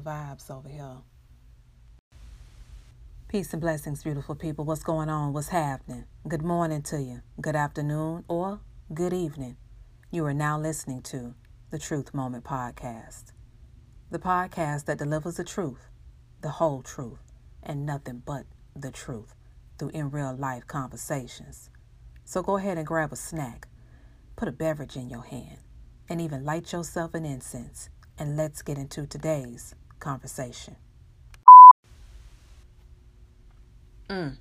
vibes over here. Peace and blessings, beautiful people. What's going on? What's happening? Good morning to you. Good afternoon or good evening. You are now listening to the Truth Moment Podcast, the podcast that delivers the truth, the whole truth, and nothing but the truth through in real life conversations. So go ahead and grab a snack, put a beverage in your hand, and even light yourself an incense, and let's get into today's conversation. Mm.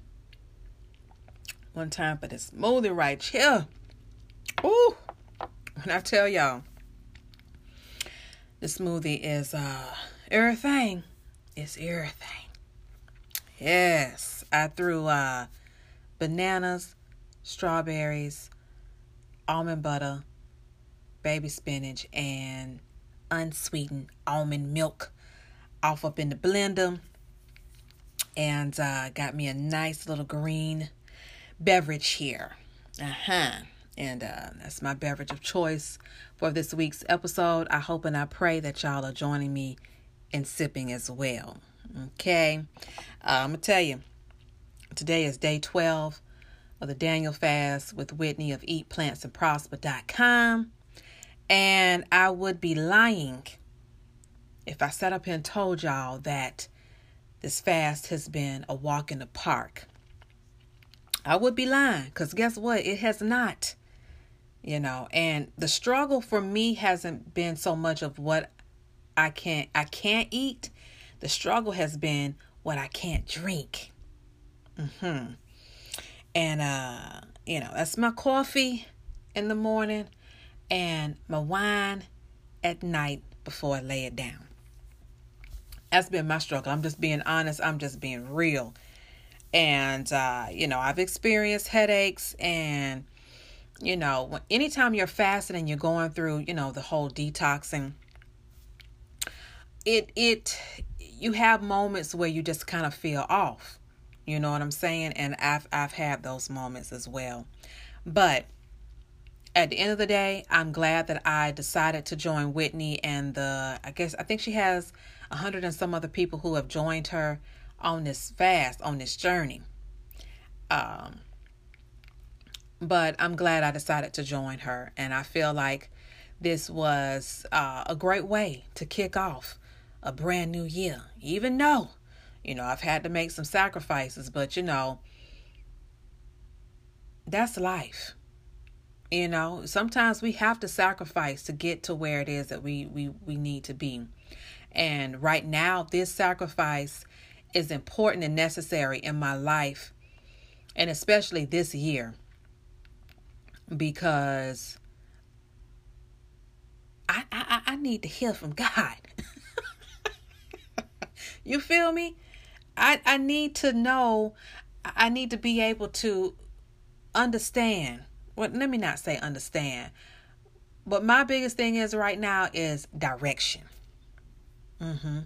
One time for the smoothie right here. Ooh, when I tell y'all, the smoothie is uh everything. It's everything. Yes, I threw uh bananas, strawberries, almond butter, baby spinach, and unsweetened almond milk off up in the blender and uh, got me a nice little green beverage here. Uh huh. And uh, that's my beverage of choice for this week's episode. I hope and I pray that y'all are joining me in sipping as well. Okay. Uh, I'm going to tell you, today is day 12 of the Daniel Fast with Whitney of eatplantsandprosper.com. And I would be lying if I sat up here and told y'all that this fast has been a walk in the park. I would be lying because guess what? It has not. You know, and the struggle for me hasn't been so much of what I can't I can't eat. The struggle has been what I can't drink. Mm-hmm. And uh, you know, that's my coffee in the morning and my wine at night before I lay it down. That's been my struggle. I'm just being honest. I'm just being real. And, uh, you know, I've experienced headaches and, you know, anytime you're fasting and you're going through, you know, the whole detoxing, it, it, you have moments where you just kind of feel off. You know what I'm saying? And I've, I've had those moments as well. But at the end of the day, I'm glad that I decided to join Whitney and the, I guess, I think she has a hundred and some other people who have joined her on this fast, on this journey. Um, but I'm glad I decided to join her, and I feel like this was uh, a great way to kick off a brand new year. Even though, you know, I've had to make some sacrifices, but you know, that's life. You know, sometimes we have to sacrifice to get to where it is that we we we need to be. And right now, this sacrifice is important and necessary in my life, and especially this year, because I, I, I need to hear from God. you feel me? I, I need to know, I need to be able to understand. Well, let me not say understand, but my biggest thing is right now is direction. Mm-hmm.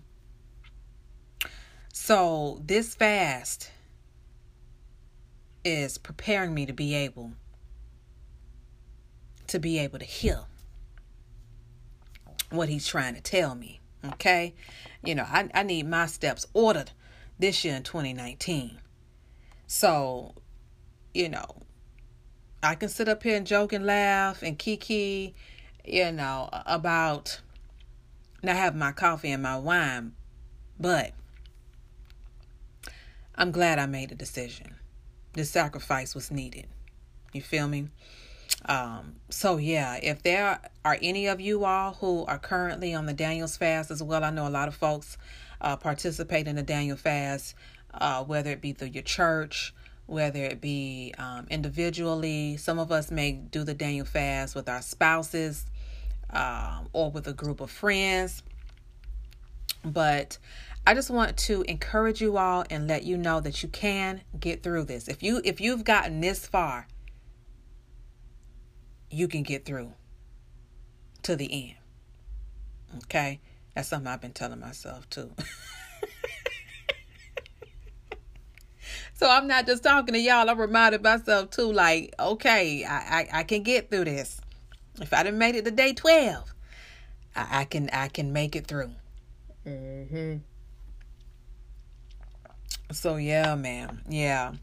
So this fast is preparing me to be able to be able to hear what he's trying to tell me. Okay? You know, I, I need my steps ordered this year in 2019. So, you know, I can sit up here and joke and laugh and kiki, you know, about not having my coffee and my wine, but I'm glad I made a decision. The sacrifice was needed. You feel me? Um, so yeah, if there are any of you all who are currently on the Daniel's fast as well, I know a lot of folks uh, participate in the Daniel fast, uh, whether it be through your church, whether it be um, individually. Some of us may do the Daniel fast with our spouses um, or with a group of friends. But I just want to encourage you all and let you know that you can get through this. If you if you've gotten this far, you can get through to the end. Okay? That's something I've been telling myself too. so I'm not just talking to y'all, I'm reminding myself too, like, okay, I, I, I can get through this. If I didn't made it to day 12, I, I can I can make it through. Mm-hmm. So yeah, man. Yeah.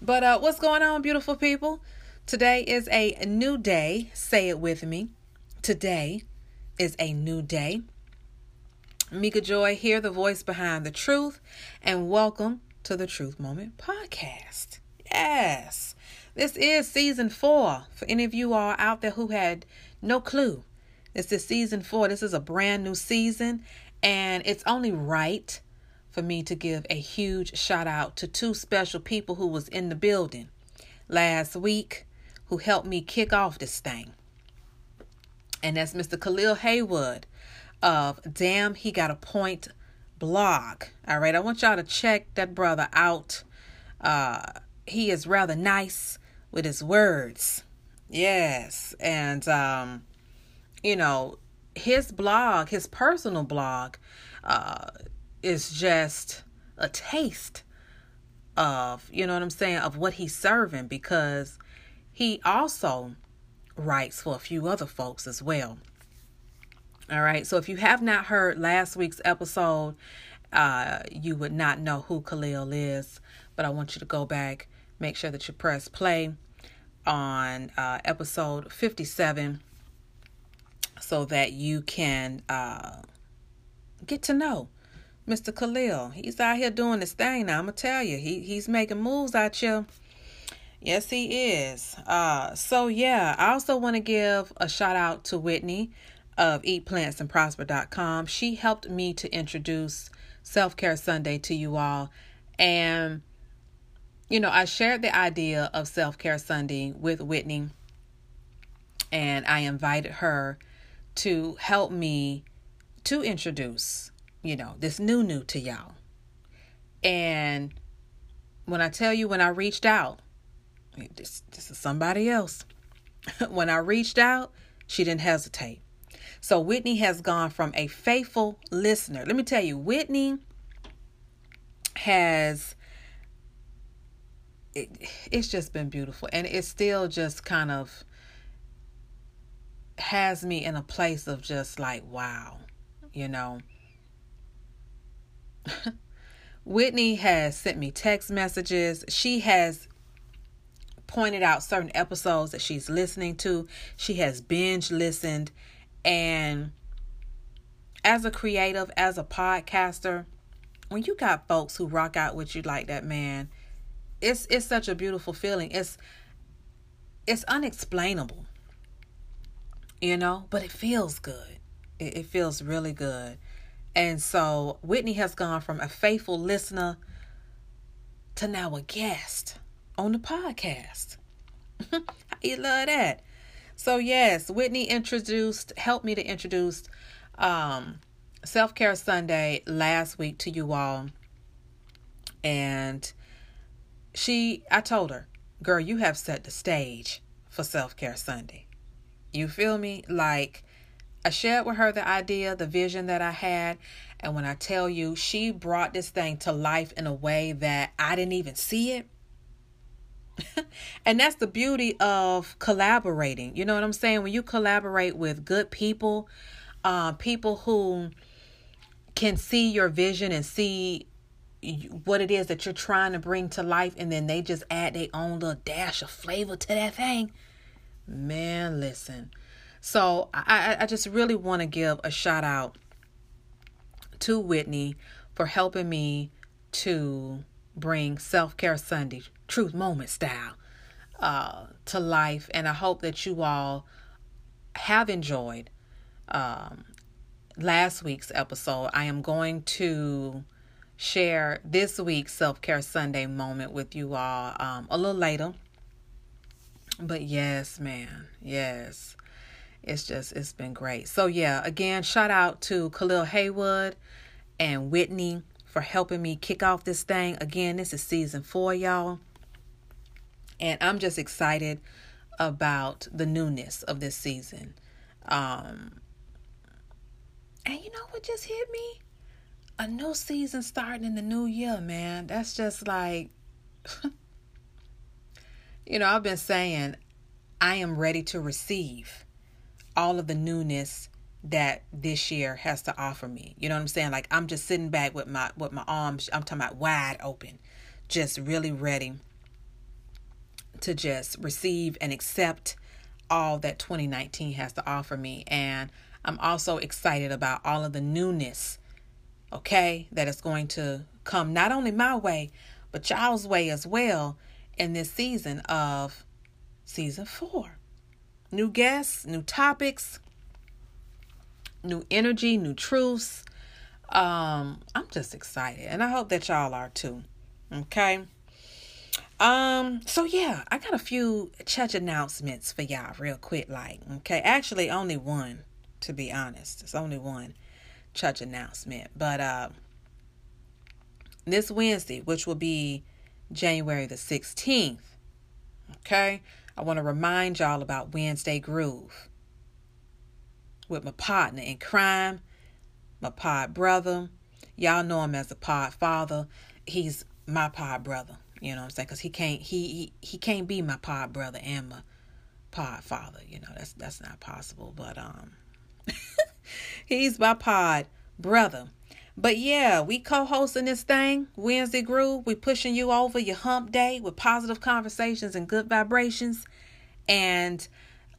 But uh what's going on, beautiful people? Today is a new day. Say it with me. Today is a new day. Mika Joy here, the voice behind the truth, and welcome to the Truth Moment podcast. Yes, this is season four. For any of you all out there who had no clue, this is season four. This is a brand new season, and it's only right for me to give a huge shout out to two special people who was in the building last week who helped me kick off this thing. And that's Mr. Khalil Haywood of Damn He Got a Point blog. All right, I want y'all to check that brother out. Uh, he is rather nice with his words. Yes, and um, you know, his blog, his personal blog, uh, is just a taste of, you know what I'm saying, of what he's serving because he also writes for a few other folks as well. All right. So if you have not heard last week's episode, uh, you would not know who Khalil is. But I want you to go back, make sure that you press play on uh, episode 57 so that you can uh, get to know Mr. Khalil. He's out here doing this thing now. I'm gonna tell you, he he's making moves out here. Yes, he is. Uh, so yeah, I also want to give a shout out to Whitney of eatplantsandprosper.com. She helped me to introduce Self Care Sunday to you all. And, you know, I shared the idea of Self Care Sunday with Whitney, and I invited her to help me to introduce, you know, this new new to y'all. And when I tell you, when I reached out, this, this is somebody else. when I reached out, she didn't hesitate. So Whitney has gone from a faithful listener. Let me tell you, Whitney has it, it's just been beautiful and it still just kind of has me in a place of just like wow, you know. Whitney has sent me text messages. She has pointed out certain episodes that she's listening to. She has binge listened and as a creative, as a podcaster, when you got folks who rock out with you like that, man, it's it's such a beautiful feeling. It's it's unexplainable. You know, but it feels good. It, it feels really good. And so Whitney has gone from a faithful listener to now a guest on the podcast. you love that? So yes, Whitney introduced, helped me to introduce um, Self Care Sunday last week to you all. And she, I told her, girl, you have set the stage for Self Care Sunday. You feel me? Like, I shared with her the idea, the vision that I had. And when I tell you, she brought this thing to life in a way that I didn't even see it. and that's the beauty of collaborating. You know what I'm saying? When you collaborate with good people, uh, people who can see your vision and see what it is that you're trying to bring to life, and then they just add their own little dash of flavor to that thing. Man, listen. So I, I just really want to give a shout out to Whitney for helping me to bring Self Care Sunday, Truth Moment style, uh, to life. And I hope that you all have enjoyed um, last week's episode. I am going to share this week's Self Care Sunday moment with you all um, a little later. But yes, man, yes. It's just, it's been great. So, yeah, again, shout out to Khalil Haywood and Whitney for helping me kick off this thing. Again, this is season four, y'all. And I'm just excited about the newness of this season. Um, and you know what just hit me? A new season starting in the new year, man. That's just like, you know, I've been saying I am ready to receive all of the newness that this year has to offer me. You know what I'm saying? Like I'm just sitting back with my with my arms I'm talking about wide open, just really ready to just receive and accept all that 2019 has to offer me and I'm also excited about all of the newness okay that is going to come not only my way but y'all's way as well in this season of season 4. New guests, new topics, new energy, new truths. Um, I'm just excited, and I hope that y'all are too. Okay. Um, so yeah, I got a few church announcements for y'all real quick, like, okay. Actually only one, to be honest. It's only one church announcement. But uh this Wednesday, which will be January the 16th, okay, I want to remind y'all about Wednesday Groove with my partner in crime, my pod brother. Y'all know him as the pod father. He's my pod brother. You know what I'm saying? Because he can't he, he he can't be my pod brother and my pod father. You know that's that's not possible. But um, he's my pod brother. But yeah, we co-hosting this thing, Wednesday Groove. We pushing you over your hump day with positive conversations and good vibrations. And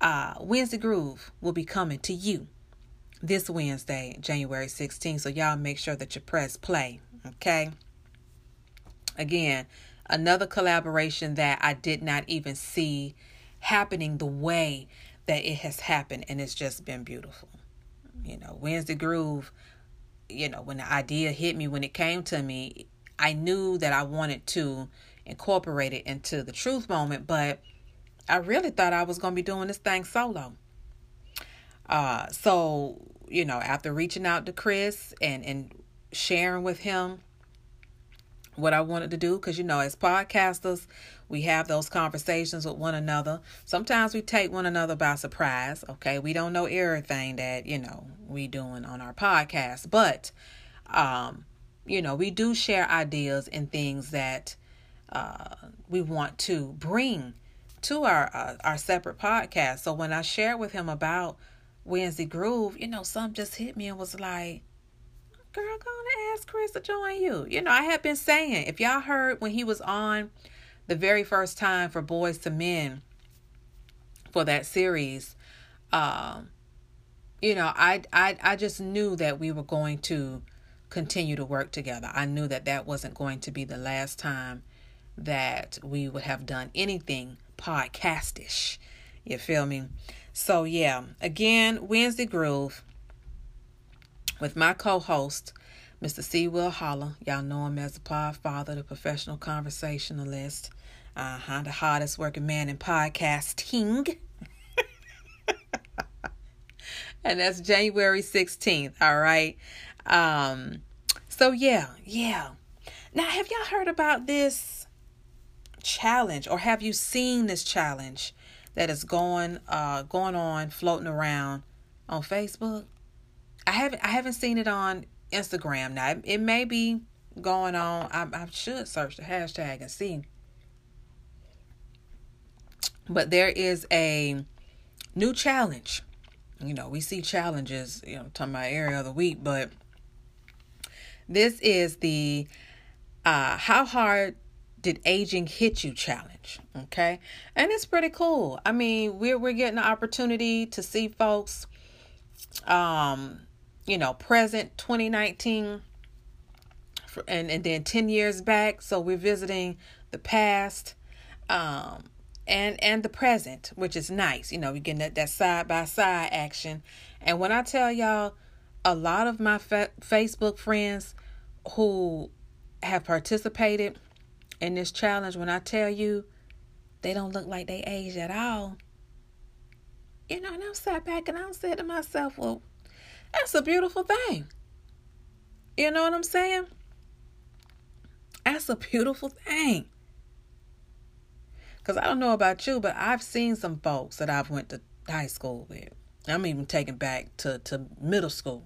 uh, Wednesday Groove will be coming to you this Wednesday, January 16th. So y'all make sure that you press play. Okay. Again, another collaboration that I did not even see happening the way that it has happened, and it's just been beautiful. You know, Wednesday Groove, you know, when the idea hit me, when it came to me, I knew that I wanted to incorporate it into the truth moment, but I really thought I was going to be doing this thing solo. Uh, so, you know, after reaching out to Chris and, and sharing with him what I wanted to do, because, you know, as podcasters, we have those conversations with one another. Sometimes we take one another by surprise. Okay. We don't know everything that, you know, we doing on our podcast, but, um, you know, we do share ideas and things that, uh, we want to bring to our uh, our separate podcast. So when I shared with him about Wednesday Groove, you know, some just hit me and was like, "Girl, gonna ask Chris to join you." You know, I had been saying, if y'all heard when he was on the very first time for Boys to Men for that series, um, you know, I I I just knew that we were going to continue to work together. I knew that that wasn't going to be the last time that we would have done anything podcastish. You feel me? So, yeah, again, Wednesday Groove with my co host, Mr. C. Will Holler. Y'all know him as the pod father, the professional conversationalist, uh huh, the hardest working man in podcasting. and that's January 16th, all right? Um, so, yeah, yeah. Now, have y'all heard about this? challenge or have you seen this challenge that is going uh going on floating around on Facebook? I haven't I haven't seen it on Instagram now. It, it may be going on. I, I should search the hashtag and see. But there is a new challenge. You know, we see challenges, you know, talking about area of the week, but this is the uh how hard did aging hit you challenge okay? And it's pretty cool. I mean we're we're getting the opportunity to see folks um you know present 2019 and and then 10 years back. So we're visiting the past um and and the present which is nice you know we're getting that, that side by side action and when i tell y'all a lot of my fa- facebook friends who have participated in this challenge, when I tell you they don't look like they age at all, you know, and I'm sat back and I'm saying to myself, well, that's a beautiful thing. You know what I'm saying? That's a beautiful thing. Cause I don't know about you, but I've seen some folks that I've went to high school with. I'm even taking back to, to middle school.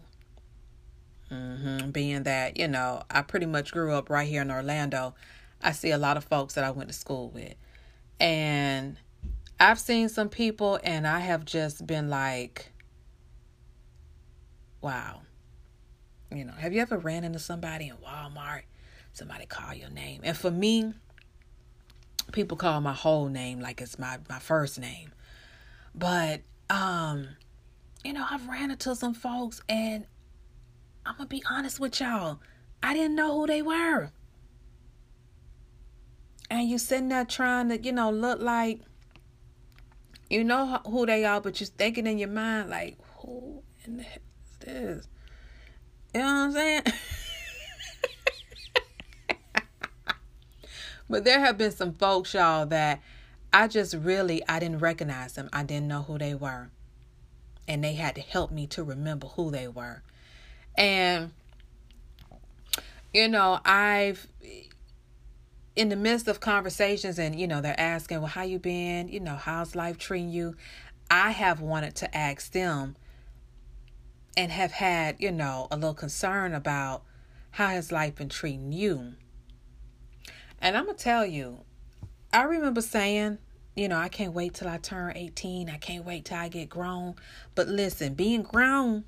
Mm-hmm. Being that, you know, I pretty much grew up right here in Orlando. I see a lot of folks that I went to school with. And I've seen some people and I have just been like, Wow. You know, have you ever ran into somebody in Walmart? Somebody call your name. And for me, people call my whole name like it's my, my first name. But um, you know, I've ran into some folks and I'm gonna be honest with y'all. I didn't know who they were. And you sitting there trying to, you know, look like you know who they are, but you're thinking in your mind like, who in the heck is this? You know what I'm saying? but there have been some folks, y'all, that I just really I didn't recognize them. I didn't know who they were. And they had to help me to remember who they were. And you know, I've in the midst of conversations and you know, they're asking, "Well, how you been? You know, how's life treating you?" I have wanted to ask them and have had, you know, a little concern about how has life been treating you. And I'm going to tell you, I remember saying, you know, I can't wait till I turn 18. I can't wait till I get grown. But listen, being grown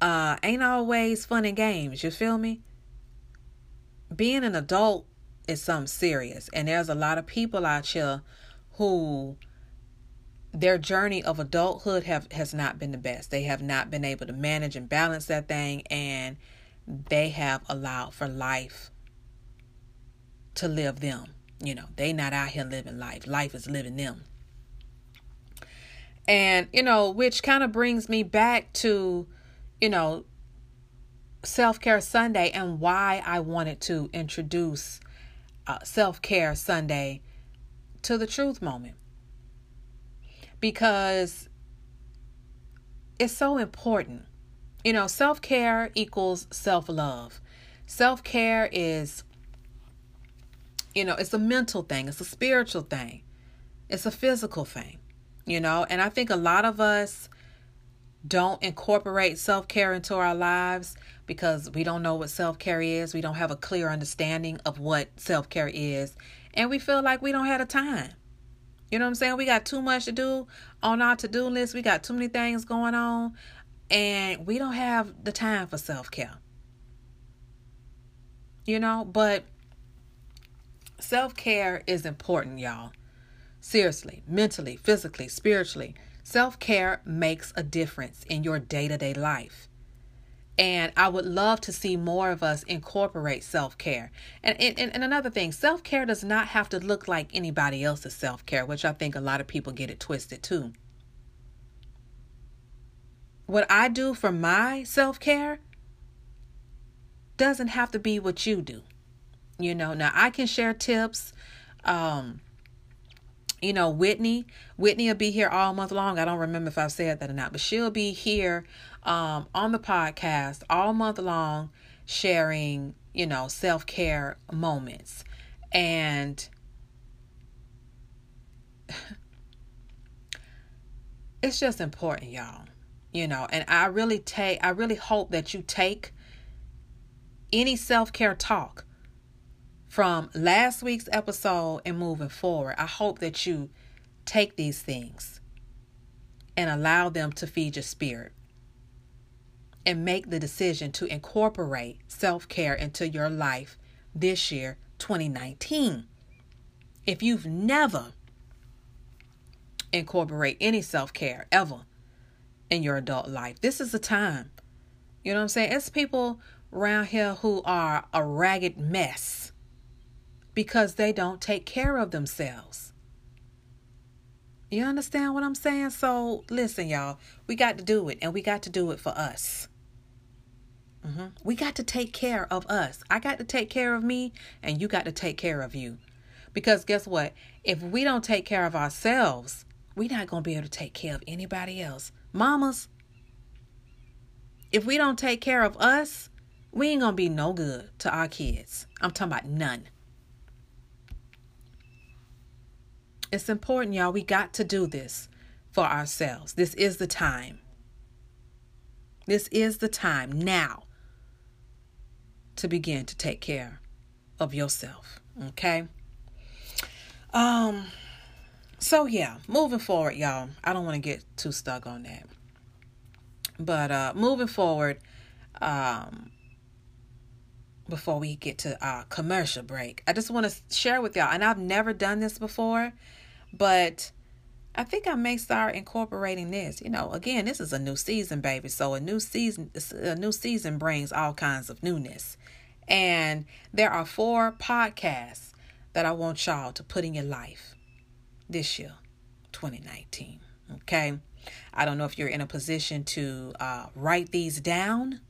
uh ain't always fun and games, you feel me? Being an adult is something serious. And there's a lot of people out here who their journey of adulthood have has not been the best. They have not been able to manage and balance that thing and they have allowed for life to live them. You know, they not out here living life. Life is living them. And, you know, which kind of brings me back to, you know, Self Care Sunday and why I wanted to introduce uh, Self Care Sunday to the truth moment because it's so important. You know, self care equals self love. Self care is, you know, it's a mental thing, it's a spiritual thing, it's a physical thing, you know, and I think a lot of us don't incorporate self care into our lives because we don't know what self care is. We don't have a clear understanding of what self care is, and we feel like we don't have the time. You know what I'm saying? We got too much to do on our to do list. We got too many things going on, and we don't have the time for self care. You know, but self care is important, y'all. Seriously, mentally, physically, spiritually. Self care makes a difference in your day to day life. And I would love to see more of us incorporate self care. And, and, and another thing, self care does not have to look like anybody else's self care, which I think a lot of people get it twisted too. What I do for my self care doesn't have to be what you do. You know, now I can share tips. Um, you know, Whitney, Whitney will be here all month long. I don't remember if I said that or not, but she'll be here um, on the podcast all month long, sharing, you know, self care moments. And it's just important, y'all. You know, and I really take, I really hope that you take any self care talk from last week's episode and moving forward. I hope that you take these things and allow them to feed your spirit and make the decision to incorporate self care into your life this year, 2019. If you've never incorporate any self care ever in your adult life, this is the time. You know what I'm saying? It's people around here who are a ragged mess because they don't take care of themselves. You understand what I'm saying? So, listen, y'all, we got to do it, and we got to do it for us. Mm-hmm. We got to take care of us. I got to take care of me, and you got to take care of you. Because guess what? If we don't take care of ourselves, we're not going to be able to take care of anybody else. Mamas, if we don't take care of us, we ain't going to be no good to our kids. I'm talking about none. It's important, y'all. We got to do this for ourselves. This is the time. This is the time now to begin to take care of yourself. Okay. Um, so yeah, moving forward, y'all. I don't want to get too stuck on that. But uh, moving forward, um, before we get to our commercial break, I just want to share with y'all, and I've never done this before, but I think I may start incorporating this. You know, again, this is a new season, baby. So a new season, a new season brings all kinds of newness. And there are four podcasts that I want y'all to put in your life this year, 2019. Okay. I don't know if you're in a position to uh, write these down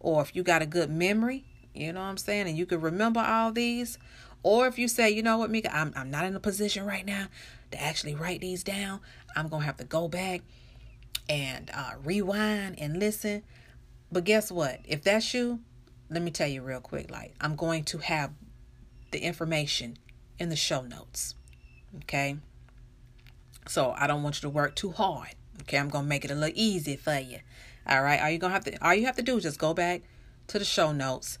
or if you got a good memory, you know what I'm saying, and you can remember all these. Or if you say, you know what, Mika, I'm, I'm not in a position right now to actually write these down. I'm going to have to go back and uh, rewind and listen. But guess what? If that's you, let me tell you real quick like, I'm going to have the information in the show notes. Okay? So I don't want you to work too hard. Okay, I'm gonna make it a little easy for you. All right. Are you gonna have to all you have to do is just go back to the show notes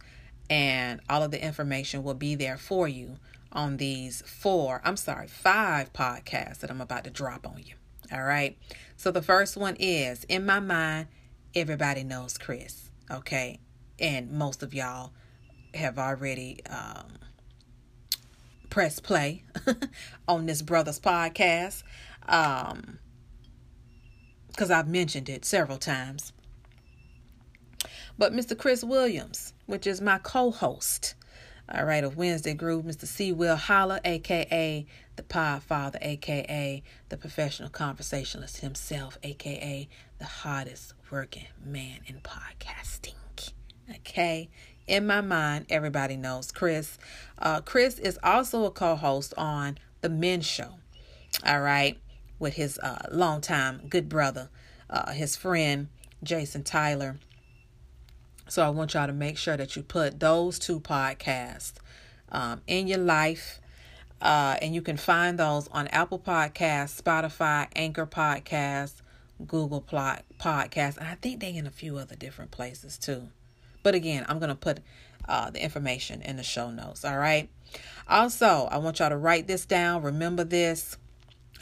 and all of the information will be there for you on these four, I'm sorry, five podcasts that I'm about to drop on you. All right. So the first one is In My Mind, Everybody Knows Chris. Okay. And most of y'all have already um, pressed play on this brother's podcast. Um, because I've mentioned it several times. But Mr. Chris Williams, which is my co host, all right, of Wednesday Groove, Mr. C. Will Holla, aka the Podfather, aka the professional conversationalist himself, aka the hardest working man in podcasting. Okay, in my mind, everybody knows Chris. Uh, Chris is also a co host on The Men Show, all right, with his uh, longtime good brother, uh, his friend Jason Tyler. So I want y'all to make sure that you put those two podcasts um, in your life. Uh, and you can find those on Apple Podcasts, Spotify, Anchor Podcasts, Google Plot Podcasts, and I think they in a few other different places too. But again, I'm gonna put uh, the information in the show notes. All right. Also, I want y'all to write this down. Remember this.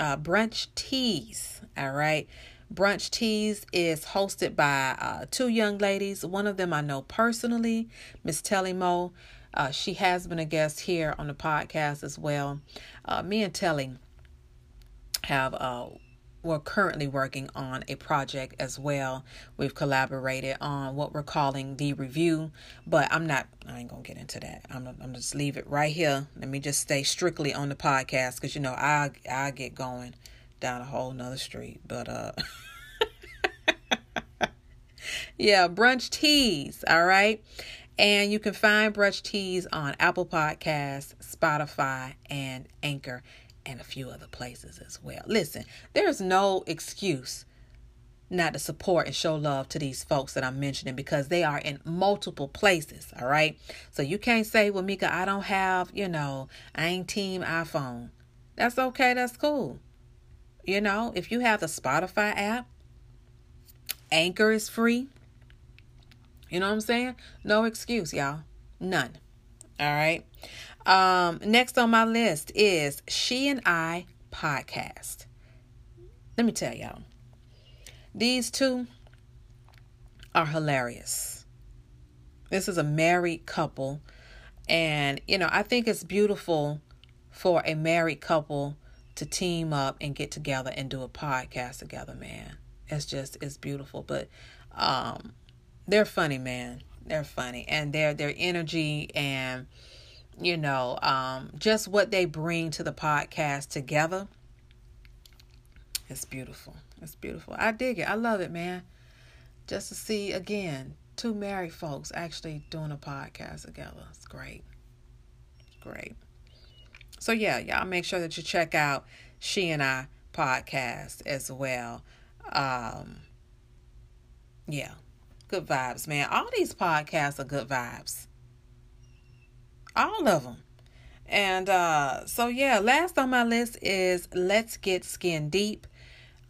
Uh, brunch teas. All right. Brunch Teas is hosted by uh, two young ladies. One of them I know personally, Miss Telly Mo. Uh, she has been a guest here on the podcast as well. Uh, me and Telly have uh, we're currently working on a project as well. We've collaborated on what we're calling the review, but I'm not. I ain't gonna get into that. I'm. I'm just leave it right here. Let me just stay strictly on the podcast because you know I I get going down a whole nother street. But uh yeah, brunch teas, all right? And you can find brunch teas on Apple Podcasts, Spotify, and Anchor, and a few other places as well. Listen, there's no excuse not to support and show love to these folks that I'm mentioning because they are in multiple places, all right? So you can't say, well, Mika, I don't have, you know, I ain't team iPhone. That's okay, that's cool. You know, if you have the Spotify app, Anchor is free. You know what I'm saying? No excuse, y'all. None. All right. Um, next on my list is She and I podcast. Let me tell y'all. These two are hilarious. This is a married couple. And, you know, I think it's beautiful for a married couple to team up and get together and do a podcast together, man. It's just it's beautiful. But um they're funny, man. They're funny. And their their energy and you know, um just what they bring to the podcast together. It's beautiful. It's beautiful. I dig it. I love it, man. Just to see again two married folks actually doing a podcast together. It's great. It's great. So yeah, y'all make sure that you check out She and I podcast as well. Um yeah. Good vibes, man. All these podcasts are good vibes. All of them. And uh so yeah, last on my list is Let's Get Skin Deep.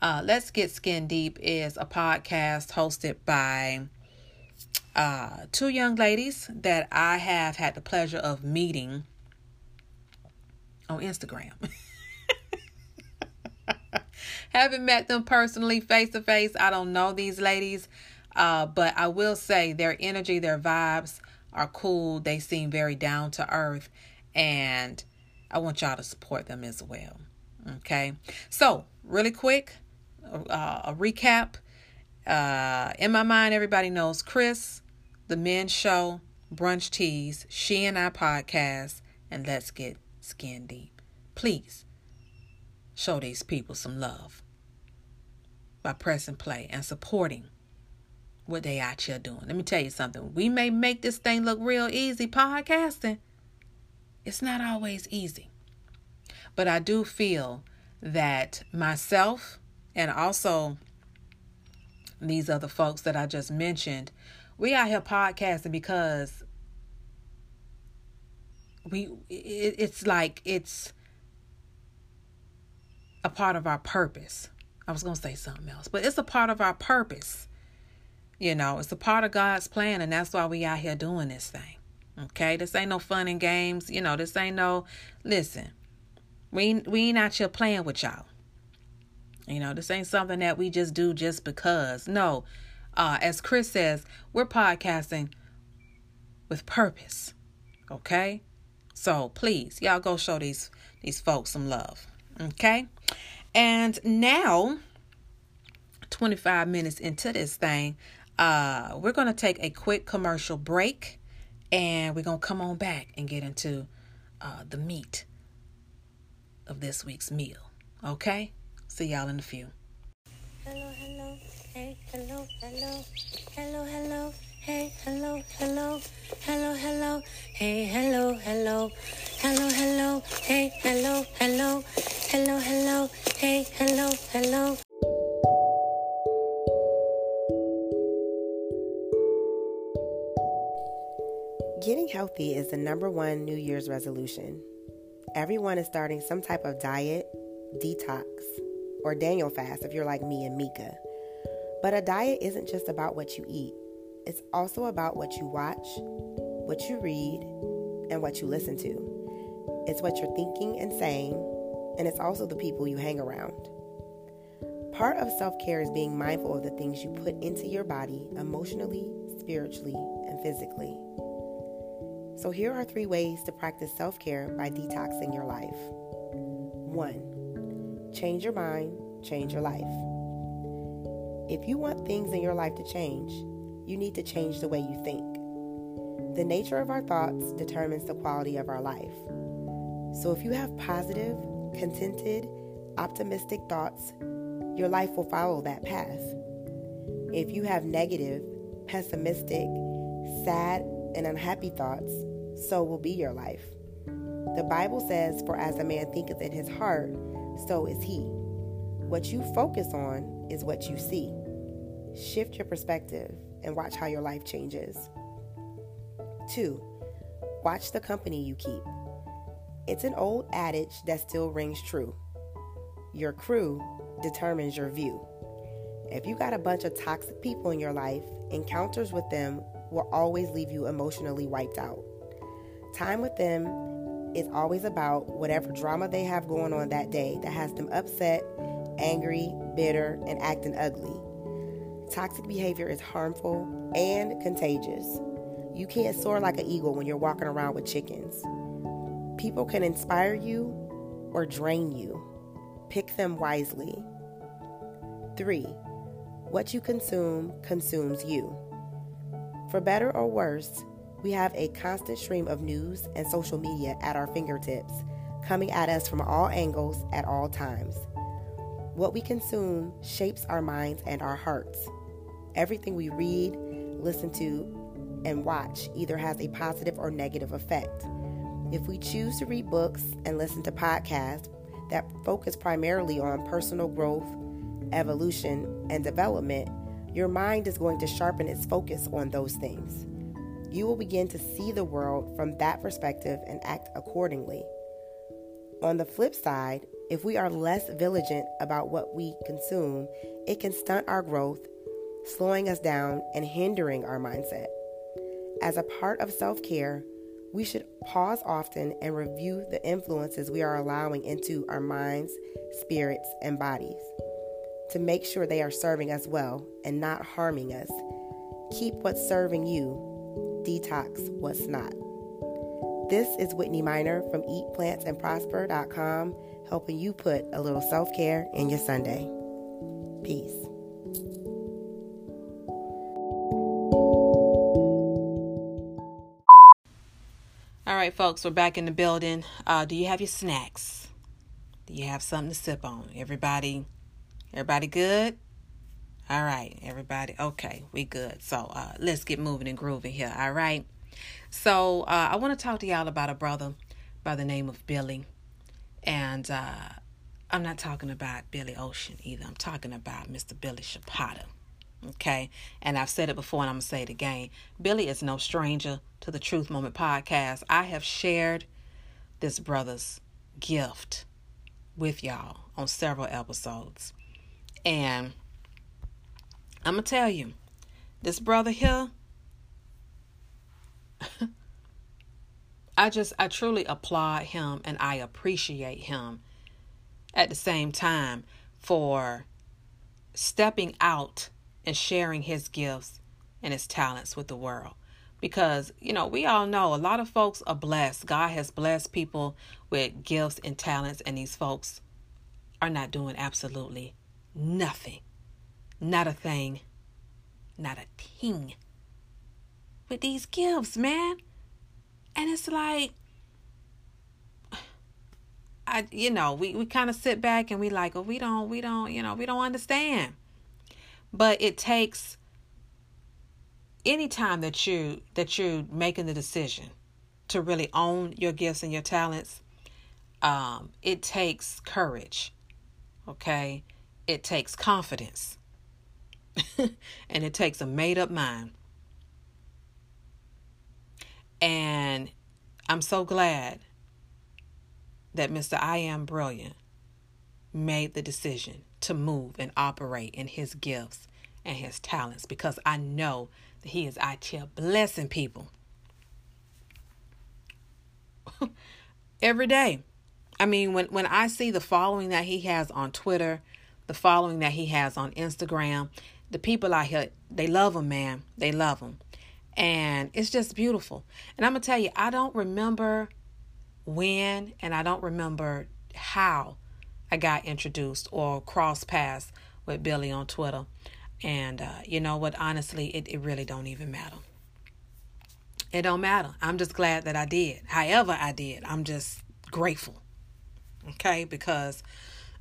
Uh Let's Get Skin Deep is a podcast hosted by uh two young ladies that I have had the pleasure of meeting on Instagram. Haven't met them personally face to face. I don't know these ladies. Uh, but I will say their energy, their vibes are cool. They seem very down to earth. And I want y'all to support them as well. Okay. So, really quick, uh, a recap. Uh, in my mind, everybody knows Chris, the men's show, Brunch Teas, She and I podcast, and Let's Get Skin Deep. Please show these people some love by pressing play and supporting what they out here doing. Let me tell you something. We may make this thing look real easy podcasting. It's not always easy. But I do feel that myself and also these other folks that I just mentioned, we out here podcasting because we it, it's like it's a part of our purpose. I was going to say something else, but it's a part of our purpose. You know, it's a part of God's plan, and that's why we out here doing this thing. Okay, this ain't no fun and games. You know, this ain't no. Listen, we we ain't out here playing with y'all. You know, this ain't something that we just do just because. No, uh, as Chris says, we're podcasting with purpose. Okay, so please, y'all go show these these folks some love. Okay, and now, twenty five minutes into this thing, uh, we're gonna take a quick commercial break, and we're gonna come on back and get into uh, the meat of this week's meal. Okay? See y'all in a few. Hello, hello, hey, hello, hello, hello, hello, hey, hello, hello, hello, hello, hey, hello, hello, hello, hello, hey, hello, hello, hello, hello, hey, hello, hello. Getting healthy is the number one New Year's resolution. Everyone is starting some type of diet, detox, or Daniel fast if you're like me and Mika. But a diet isn't just about what you eat, it's also about what you watch, what you read, and what you listen to. It's what you're thinking and saying, and it's also the people you hang around. Part of self care is being mindful of the things you put into your body emotionally, spiritually, and physically. So, here are three ways to practice self care by detoxing your life. 1. Change your mind, change your life. If you want things in your life to change, you need to change the way you think. The nature of our thoughts determines the quality of our life. So, if you have positive, contented, optimistic thoughts, your life will follow that path. If you have negative, pessimistic, sad, and unhappy thoughts, so will be your life. The Bible says, For as a man thinketh in his heart, so is he. What you focus on is what you see. Shift your perspective and watch how your life changes. Two, watch the company you keep. It's an old adage that still rings true. Your crew determines your view. If you got a bunch of toxic people in your life, encounters with them will always leave you emotionally wiped out. Time with them is always about whatever drama they have going on that day that has them upset, angry, bitter, and acting ugly. Toxic behavior is harmful and contagious. You can't soar like an eagle when you're walking around with chickens. People can inspire you or drain you. Pick them wisely. 3. What you consume consumes you. For better or worse, we have a constant stream of news and social media at our fingertips, coming at us from all angles at all times. What we consume shapes our minds and our hearts. Everything we read, listen to, and watch either has a positive or negative effect. If we choose to read books and listen to podcasts that focus primarily on personal growth, evolution, and development, your mind is going to sharpen its focus on those things. You will begin to see the world from that perspective and act accordingly. On the flip side, if we are less vigilant about what we consume, it can stunt our growth, slowing us down and hindering our mindset. As a part of self care, We should pause often and review the influences we are allowing into our minds, spirits, and bodies to make sure they are serving us well and not harming us. Keep what's serving you, detox what's not. This is Whitney Miner from eatplantsandprosper.com, helping you put a little self care in your Sunday. Peace. Right, folks, we're back in the building. Uh, do you have your snacks? Do you have something to sip on? Everybody, everybody good? All right, everybody. Okay, we good. So uh, let's get moving and grooving here. All right. So uh, I want to talk to y'all about a brother by the name of Billy, and uh, I'm not talking about Billy Ocean either. I'm talking about Mr. Billy Chapata. Okay, and I've said it before, and I'm gonna say it again. Billy is no stranger to the Truth Moment podcast. I have shared this brother's gift with y'all on several episodes, and I'm gonna tell you, this brother here I just, I truly applaud him and I appreciate him at the same time for stepping out and sharing his gifts and his talents with the world. Because, you know, we all know a lot of folks are blessed. God has blessed people with gifts and talents, and these folks are not doing absolutely nothing. Not a thing. Not a thing with these gifts, man. And it's like, I, you know, we, we kind of sit back and we like, oh, we don't, we don't, you know, we don't understand. But it takes any time that you that you're making the decision to really own your gifts and your talents, um, it takes courage. Okay, it takes confidence, and it takes a made up mind. And I'm so glad that Mr. I Am Brilliant made the decision to move and operate in his gifts and his talents because I know that he is out here blessing people every day. I mean, when, when I see the following that he has on Twitter, the following that he has on Instagram, the people out here, they love him, man. They love him. And it's just beautiful. And I'm going to tell you, I don't remember when and I don't remember how I got introduced or crossed paths with Billy on Twitter. And uh, you know what? Honestly, it, it really don't even matter. It don't matter. I'm just glad that I did. However, I did. I'm just grateful. Okay, because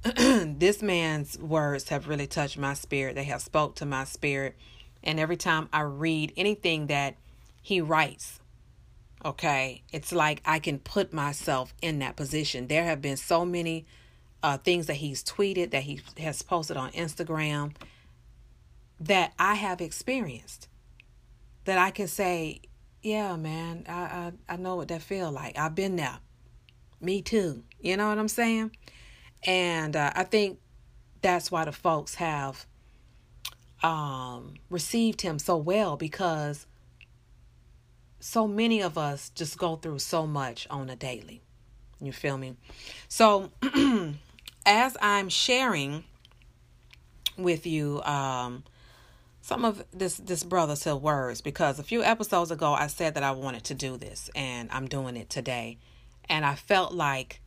this man's words have really touched my spirit. They have spoke to my spirit and every time I read anything that he writes, okay, it's like I can put myself in that position. There have been so many uh, things that he's tweeted, that he has posted on Instagram, that I have experienced. That I can say, yeah, man, I, I, I know what that feel like. I've been there. Me too. You know what I'm saying? And uh, I think that's why the folks have um, received him so well because so many of us just go through so much on a daily. You feel me? So, as I'm sharing with you um, some of this this brother's hill words, because a few episodes ago I said that I wanted to do this, and I'm doing it today, and I felt like,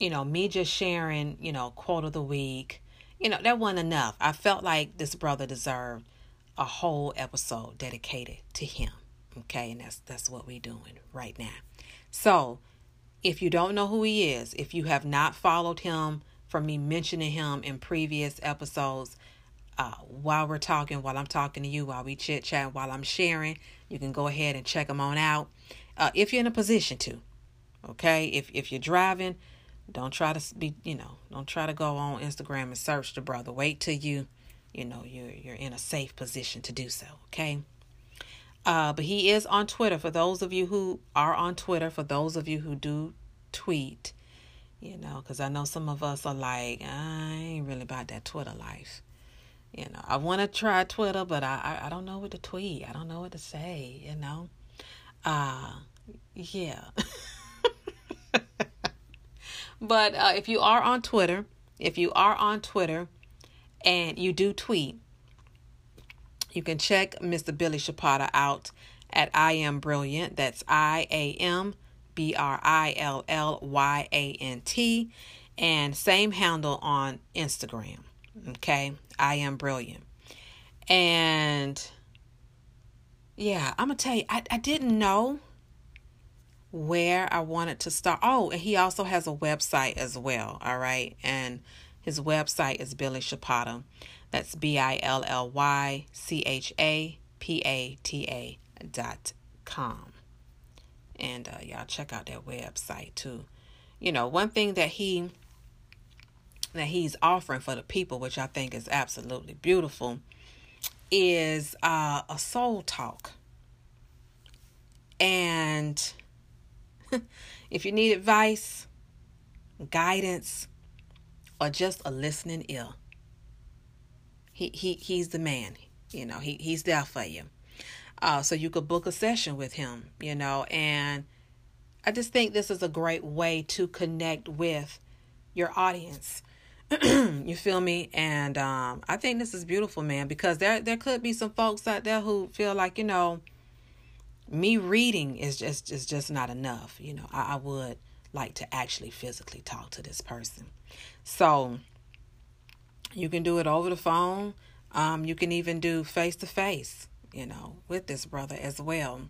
you know, me just sharing, you know, quote of the week, you know, that wasn't enough. I felt like this brother deserved a whole episode dedicated to him. Okay, and that's that's what we're doing right now. So, if you don't know who he is, if you have not followed him from me mentioning him in previous episodes, uh, while we're talking, while I'm talking to you, while we chit chat, while I'm sharing, you can go ahead and check them on out. Uh, if you're in a position to, okay, if if you're driving, don't try to be, you know, don't try to go on Instagram and search the brother. Wait till you, you know, you're you're in a safe position to do so. Okay. Uh, but he is on Twitter. For those of you who are on Twitter, for those of you who do tweet, you know, because I know some of us are like, I ain't really about that Twitter life. You know, I want to try Twitter, but I, I, I don't know what to tweet. I don't know what to say. You know, uh, yeah. but uh, if you are on Twitter, if you are on Twitter and you do tweet, you can check Mr. Billy Chapata out at I Am Brilliant. That's I A M B R I L L Y A N T. And same handle on Instagram. Okay. I Am Brilliant. And yeah, I'm going to tell you, I, I didn't know where I wanted to start. Oh, and he also has a website as well. All right. And his website is Billy Chapata. That's B I L L Y C H A P A T A dot com. And uh, y'all check out that website too. You know, one thing that he that he's offering for the people, which I think is absolutely beautiful, is uh, a soul talk. And if you need advice, guidance, or just a listening ear, he, he he's the man. You know, he, he's there for you. Uh, so you could book a session with him, you know, and I just think this is a great way to connect with your audience. you feel me? And um, I think this is beautiful, man, because there there could be some folks out there who feel like, you know, me reading is just is just not enough. You know, I, I would like to actually physically talk to this person. So you can do it over the phone. Um, you can even do face to face, you know, with this brother as well.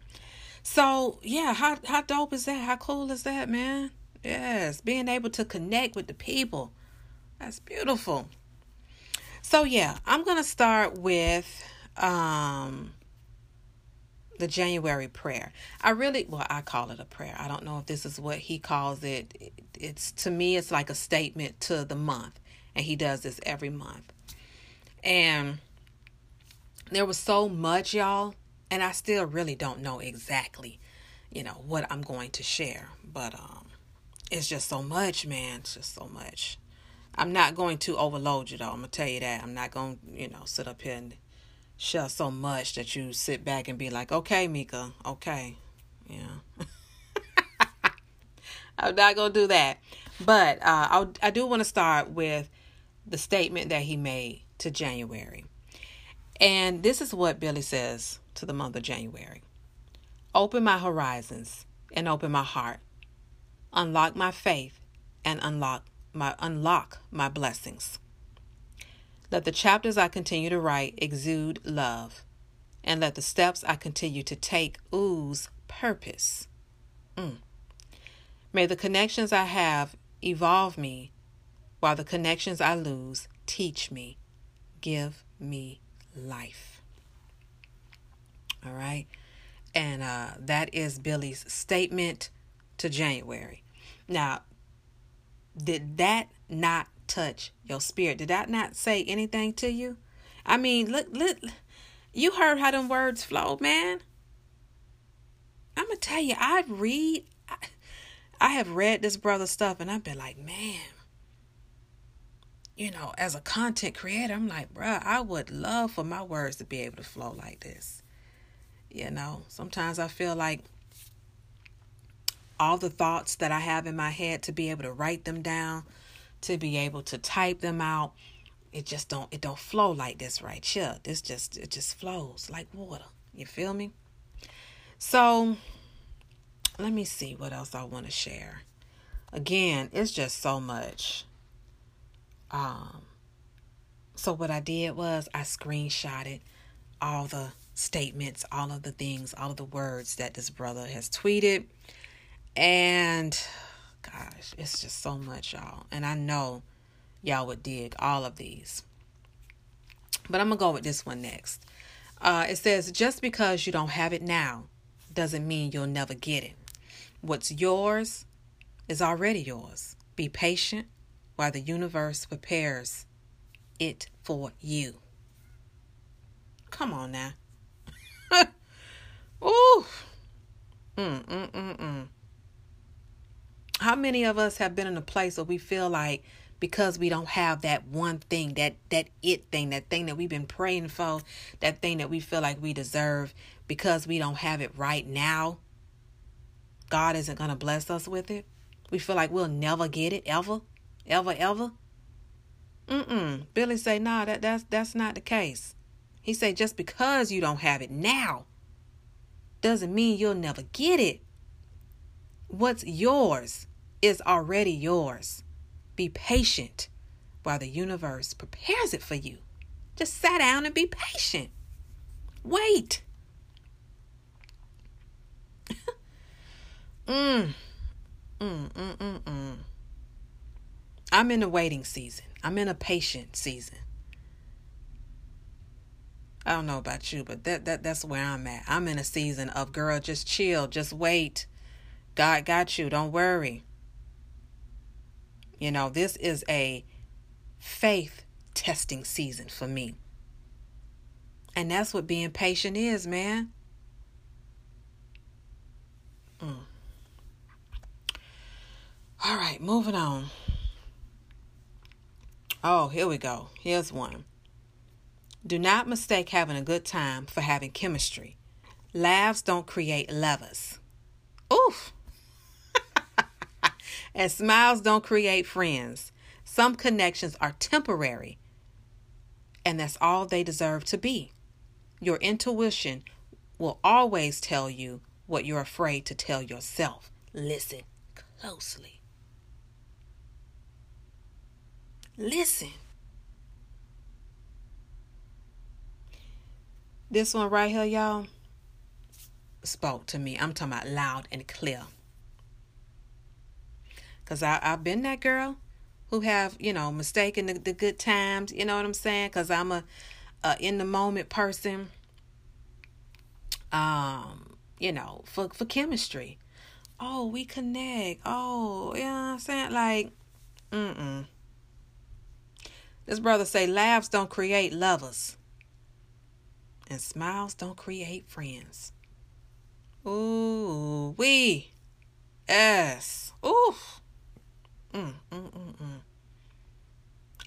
So yeah, how how dope is that? How cool is that, man? Yes, being able to connect with the people. That's beautiful. So yeah, I'm gonna start with um the January prayer. I really, well, I call it a prayer. I don't know if this is what he calls it. It's to me, it's like a statement to the month, and he does this every month. And there was so much, y'all, and I still really don't know exactly, you know, what I'm going to share. But um, it's just so much, man. It's just so much. I'm not going to overload you, though. I'm gonna tell you that. I'm not to you know, sit up here and share so much that you sit back and be like, okay, Mika, okay. Yeah. I'm not to do that. But uh, I do want to start with the statement that he made to January. And this is what Billy says to the month of January Open my horizons and open my heart. Unlock my faith and unlock my unlock my blessings. Let the chapters I continue to write exude love, and let the steps I continue to take ooze purpose. Mm. May the connections I have evolve me, while the connections I lose teach me, give me life. All right. And uh, that is Billy's statement to January. Now, did that not touch your spirit. Did that not say anything to you? I mean, look, look, you heard how them words flow, man. I'm gonna tell you, I read, I, I have read this brother stuff, and I've been like, man, you know, as a content creator, I'm like, bruh, I would love for my words to be able to flow like this. You know, sometimes I feel like all the thoughts that I have in my head to be able to write them down to be able to type them out. It just don't it don't flow like this right here. This just it just flows like water. You feel me? So let me see what else I want to share. Again, it's just so much. Um so what I did was I screenshotted all the statements, all of the things, all of the words that this brother has tweeted. And gosh, it's just so much, y'all. And I know y'all would dig all of these. But I'm going to go with this one next. Uh, it says, just because you don't have it now doesn't mean you'll never get it. What's yours is already yours. Be patient while the universe prepares it for you. Come on now. Ooh. Mm, mm, mm, mm how many of us have been in a place where we feel like because we don't have that one thing that that it thing that thing that we've been praying for that thing that we feel like we deserve because we don't have it right now God isn't going to bless us with it. We feel like we'll never get it ever, ever, ever. Mm-mm. Billy say, nah, that, that's, that's not the case. He say, just because you don't have it now doesn't mean you'll never get it. What's yours is already yours. Be patient while the universe prepares it for you. Just sit down and be patient. Wait. mm. Mm, mm, mm, mm. I'm in a waiting season. I'm in a patient season. I don't know about you, but that, that that's where I'm at. I'm in a season of girl, just chill, just wait. God got you. Don't worry. You know, this is a faith testing season for me. And that's what being patient is, man. Mm. All right, moving on. Oh, here we go. Here's one. Do not mistake having a good time for having chemistry. Laughs don't create lovers. Oof. and smiles don't create friends. Some connections are temporary, and that's all they deserve to be. Your intuition will always tell you what you're afraid to tell yourself. Listen closely. Listen. This one right here, y'all, spoke to me. I'm talking about loud and clear. Because I've been that girl who have, you know, mistaken the, the good times, you know what I'm saying? Because I'm a, a in the moment person, um, you know, for, for chemistry. Oh, we connect. Oh, you know what I'm saying? Like, mm-mm. This brother say laughs don't create lovers. And smiles don't create friends. Ooh, we. Yes. Ooh. Mm, mm, mm, mm.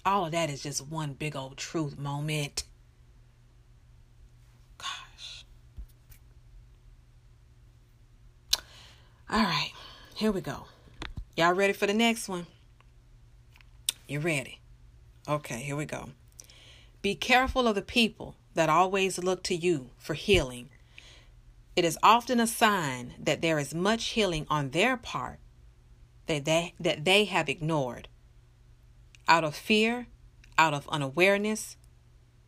All of that is just one big old truth moment. Gosh. All right, here we go. Y'all ready for the next one? You ready? Okay, here we go. Be careful of the people that always look to you for healing. It is often a sign that there is much healing on their part that they, that they have ignored. Out of fear, out of unawareness,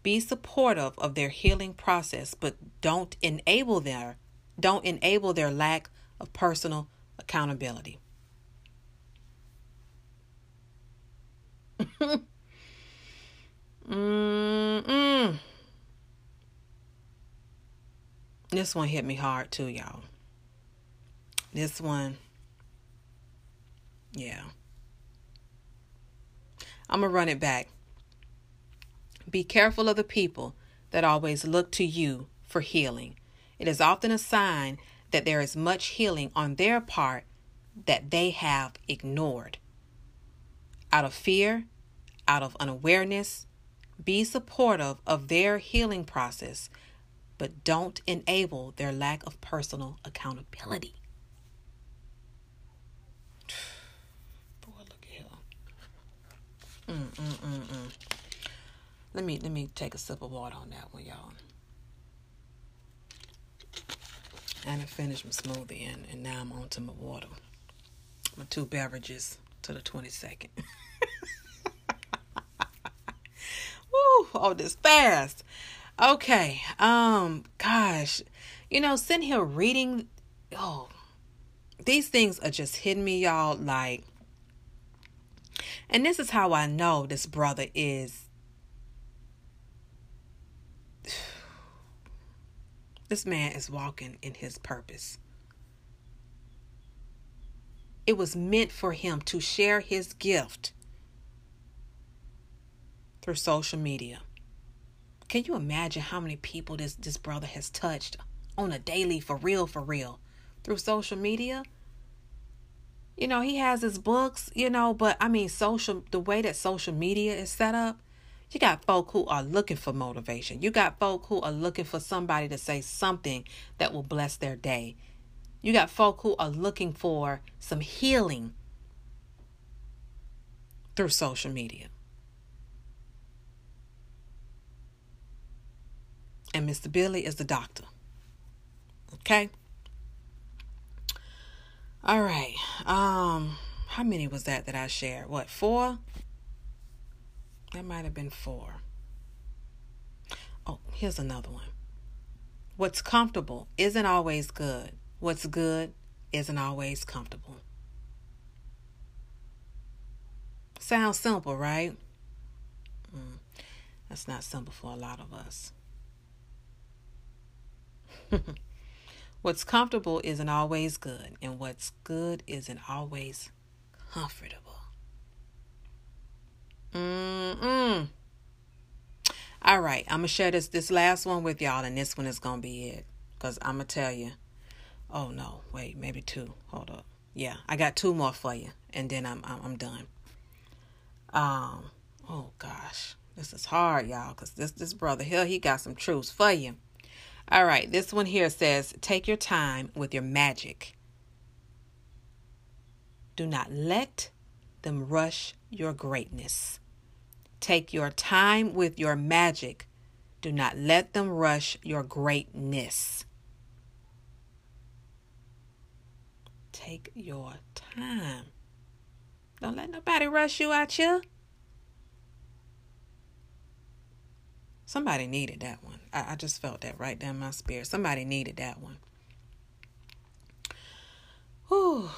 be supportive of their healing process, but don't enable their don't enable their lack of personal accountability. Mm-mm. This one hit me hard too, y'all. This one, yeah. I'm going to run it back. Be careful of the people that always look to you for healing. It is often a sign that there is much healing on their part that they have ignored. Out of fear, out of unawareness, be supportive of their healing process, but don't enable their lack of personal accountability. Boy, look here. Mm, mm, mm, mm. Let me let me take a sip of water on that one, y'all. And I finished my smoothie, and, and now I'm on to my water. My two beverages to the 22nd. Woo, oh, this fast. Okay. Um, gosh. You know, sitting here reading, oh, these things are just hitting me, y'all, like and this is how I know this brother is this man is walking in his purpose. It was meant for him to share his gift through social media. Can you imagine how many people this, this brother has touched on a daily, for real, for real, through social media? You know, he has his books, you know, but I mean, social, the way that social media is set up, you got folk who are looking for motivation. You got folk who are looking for somebody to say something that will bless their day. You got folk who are looking for some healing through social media. And Mr. Billy is the doctor. Okay? All right. Um how many was that that I shared? What, 4? That might have been 4. Oh, here's another one. What's comfortable isn't always good. What's good isn't always comfortable. Sounds simple, right? Mm, that's not simple for a lot of us. what's comfortable isn't always good, and what's good isn't always comfortable. Mm-mm. All right, I'm gonna share this this last one with y'all, and this one is gonna be it. Cause I'm gonna tell you. Oh no, wait, maybe two. Hold up. Yeah, I got two more for you, and then I'm I'm, I'm done. Um. Oh gosh, this is hard, y'all, cause this this brother here he got some truths for you. All right, this one here says, take your time with your magic. Do not let them rush your greatness. Take your time with your magic. Do not let them rush your greatness. Take your time. Don't let nobody rush you out here. Somebody needed that one. I, I just felt that right down my spirit. Somebody needed that one. Whew.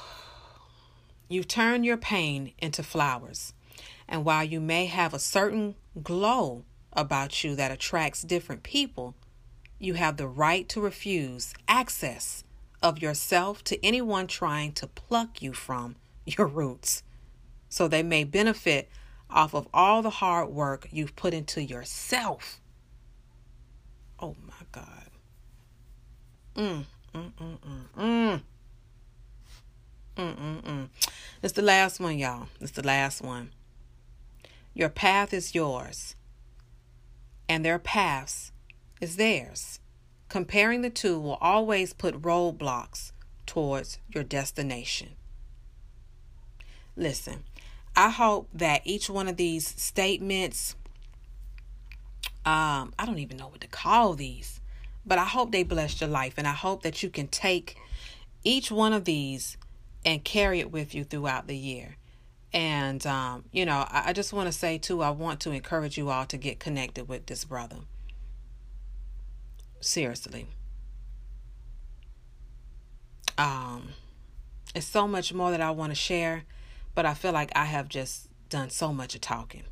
You turn your pain into flowers. And while you may have a certain glow about you that attracts different people, you have the right to refuse access of yourself to anyone trying to pluck you from your roots. So they may benefit off of all the hard work you've put into yourself. Oh my God. Mm, mm, mm, mm, mm. Mm, mm, mm. It's the last one, y'all. It's the last one. Your path is yours, and their paths is theirs. Comparing the two will always put roadblocks towards your destination. Listen, I hope that each one of these statements, um, I don't even know what to call these, but I hope they bless your life, and I hope that you can take each one of these and carry it with you throughout the year. And, um, you know, I, I just want to say, too, I want to encourage you all to get connected with this brother. Seriously. Um, it's so much more that I want to share, but I feel like I have just done so much of talking.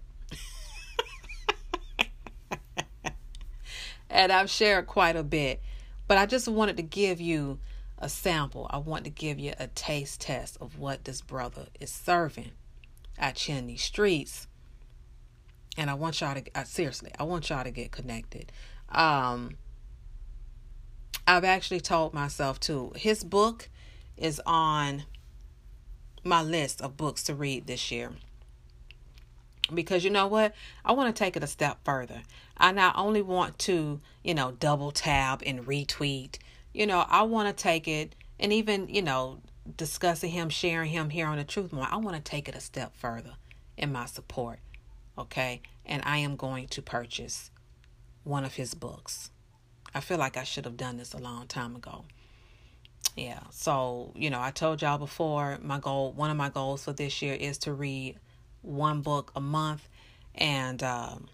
And I've shared quite a bit, but I just wanted to give you a sample. I want to give you a taste test of what this brother is serving in these streets. And I want y'all to uh, seriously, I want y'all to get connected. Um, I've actually told myself too. His book is on my list of books to read this year. Because you know what? I want to take it a step further. I not only want to, you know, double tab and retweet, you know, I want to take it and even, you know, discussing him, sharing him here on the Truth More, I want to take it a step further in my support. Okay. And I am going to purchase one of his books. I feel like I should have done this a long time ago. Yeah. So, you know, I told y'all before my goal, one of my goals for this year is to read one book a month. And um,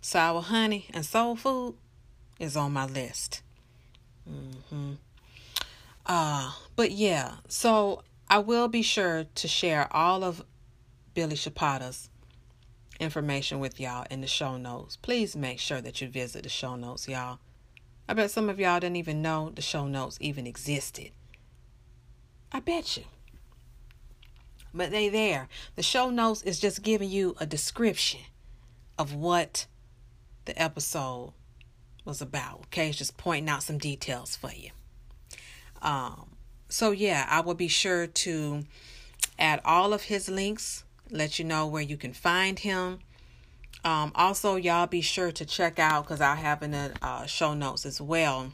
Sour Honey and Soul Food is on my list. Mm-hmm. Uh, but yeah, so I will be sure to share all of Billy Chapata's information with y'all in the show notes. Please make sure that you visit the show notes, y'all. I bet some of y'all didn't even know the show notes even existed. I bet you. But they there. The show notes is just giving you a description of what the episode was about. Okay, it's just pointing out some details for you. Um, so yeah, I will be sure to add all of his links, let you know where you can find him. Um, also, y'all be sure to check out because I have in the uh, show notes as well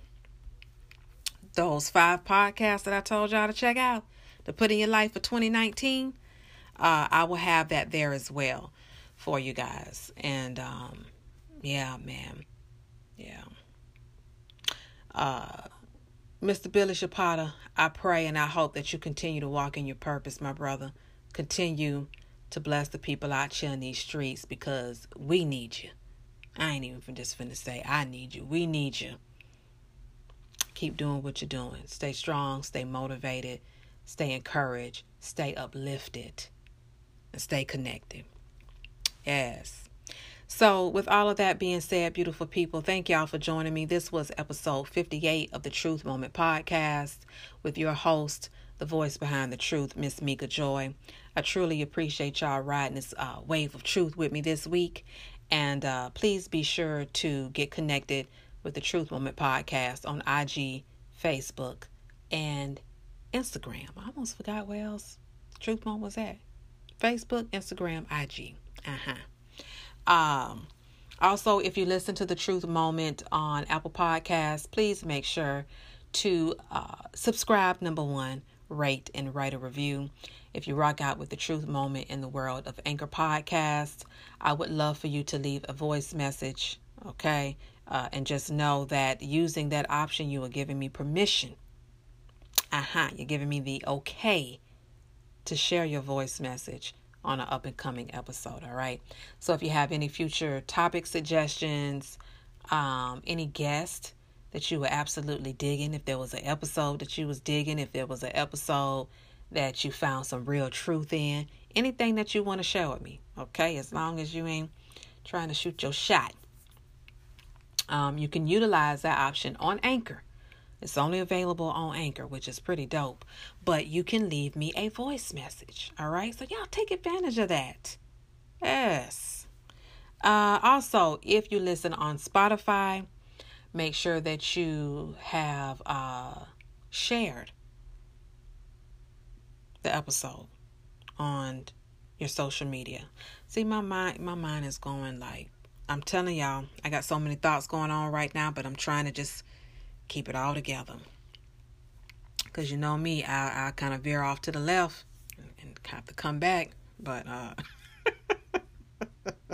those five podcasts that I told y'all to check out to put in your life for 2019, uh, I will have that there as well for you guys. And um, yeah, man. Yeah. Uh, Mr. Billy Chapata, I pray and I hope that you continue to walk in your purpose, my brother. Continue to bless the people out here in these streets because we need you. I ain't even just finna say I need you. We need you. Keep doing what you're doing. Stay strong, stay motivated, stay encouraged, stay uplifted, and stay connected. Yes. So, with all of that being said, beautiful people, thank y'all for joining me. This was episode 58 of the Truth Moment podcast with your host, the voice behind the truth, Miss Mika Joi. I truly appreciate y'all riding this uh, wave of truth with me this week. And uh, please be sure to get connected with the Truth Moment podcast on IG, Facebook, and Instagram. I almost forgot where else Truth Moment was at. Facebook, Instagram, IG. Uh huh. Um, also, if you listen to the Truth Moment on Apple Podcasts, please make sure to uh, subscribe, number one, rate, and write a review. If you rock out with the Truth Moment in the world of Anchor Podcasts, I would love for you to leave a voice message, okay? Uh, and just know that using that option, you are giving me permission. Aha, you're giving me the okay to share your voice message on an up and coming episode. All right. So if you have any future topic suggestions, um, any guest that you were absolutely digging, if there was an episode that you was digging, if there was an episode that you found some real truth in, anything that you want to share with me, okay? As long as you ain't trying to shoot your shot. Um, you can utilize that option on Anchor. It's only available on Anchor, which is pretty dope. But you can leave me a voice message. All right. So, y'all take advantage of that. Yes. Uh, also, if you listen on Spotify, make sure that you have uh, shared the episode on your social media. See, my mind, my mind is going like I'm telling y'all. I got so many thoughts going on right now, but I'm trying to just keep it all together. Because you know me, I, I kind of veer off to the left and, and have to come back. But, uh,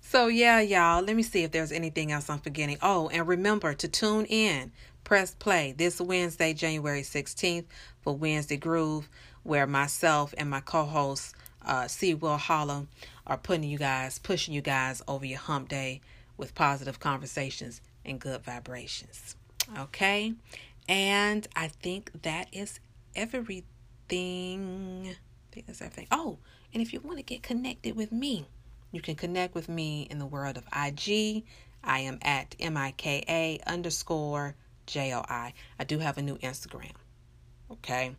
so yeah, y'all, let me see if there's anything else I'm forgetting. Oh, and remember to tune in, press play this Wednesday, January 16th for Wednesday Groove, where myself and my co host, uh, C. Will Hollow, are putting you guys, pushing you guys over your hump day with positive conversations and good vibrations. Okay? And I think that is everything. I think that's everything. Oh, and if you want to get connected with me, you can connect with me in the world of IG. I am at M-I-K-A underscore J-O-I. I do have a new Instagram. Okay?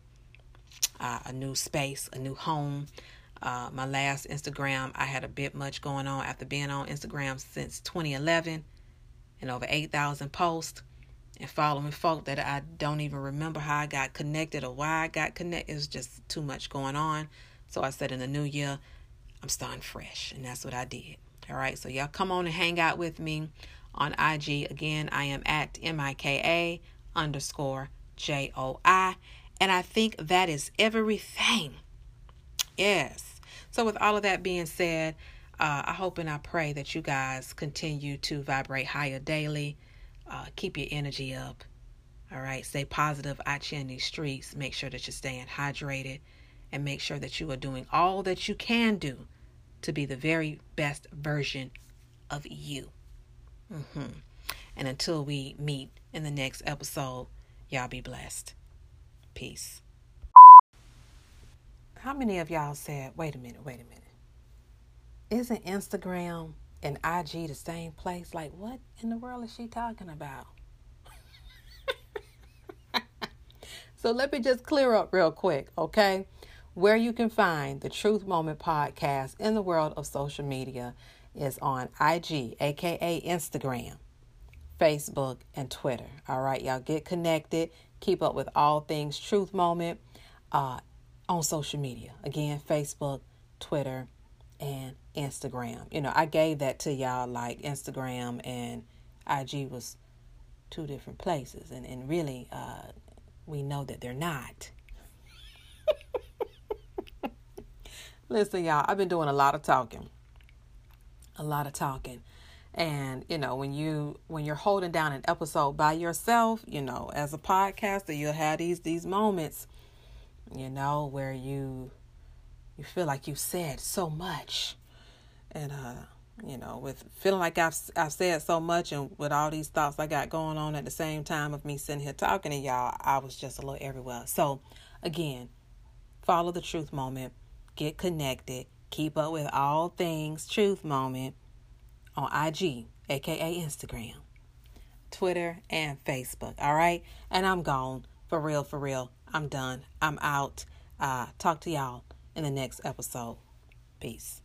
Uh, a new space, a new home. Uh, my last Instagram, I had a bit much going on after being on Instagram since 2011 and over 8,000 posts and following folk that I don't even remember how I got connected or why I got connected. It's just too much going on. So I said in the new year, I'm starting fresh. And that's what I did. All right. So y'all come on and hang out with me on IG. Again, I am at M I K A underscore J O I. And I think that is everything. Yes. So, with all of that being said, uh, I hope and I pray that you guys continue to vibrate higher daily. Uh, keep your energy up. All right. Stay positive out here in these streets. Make sure that you're staying hydrated and make sure that you are doing all that you can do to be the very best version of you. Mm-hmm. And until we meet in the next episode, y'all be blessed. Peace. How many of y'all said, wait a minute, wait a minute? Isn't Instagram and IG the same place? Like, what in the world is she talking about? so let me just clear up real quick, okay? Where you can find the Truth Moment podcast in the world of social media is on IG, aka Instagram, Facebook, and Twitter. All right, y'all get connected. Keep up with all things Truth Moment uh, on social media. Again, Facebook, Twitter, and Instagram. You know, I gave that to y'all like Instagram and IG was two different places. And, and really, uh, we know that they're not. Listen, y'all, I've been doing a lot of talking. A lot of talking. And you know, when you when you're holding down an episode by yourself, you know, as a podcaster, you'll have these these moments, you know, where you you feel like you said so much. And uh, you know, with feeling like I've I've said so much and with all these thoughts I got going on at the same time of me sitting here talking to y'all, I was just a little everywhere. So again, follow the truth moment, get connected, keep up with all things truth moment on IG, aka Instagram, Twitter, and Facebook. All right. And I'm gone. For real, for real. I'm done. I'm out. Uh, talk to y'all in the next episode. Peace.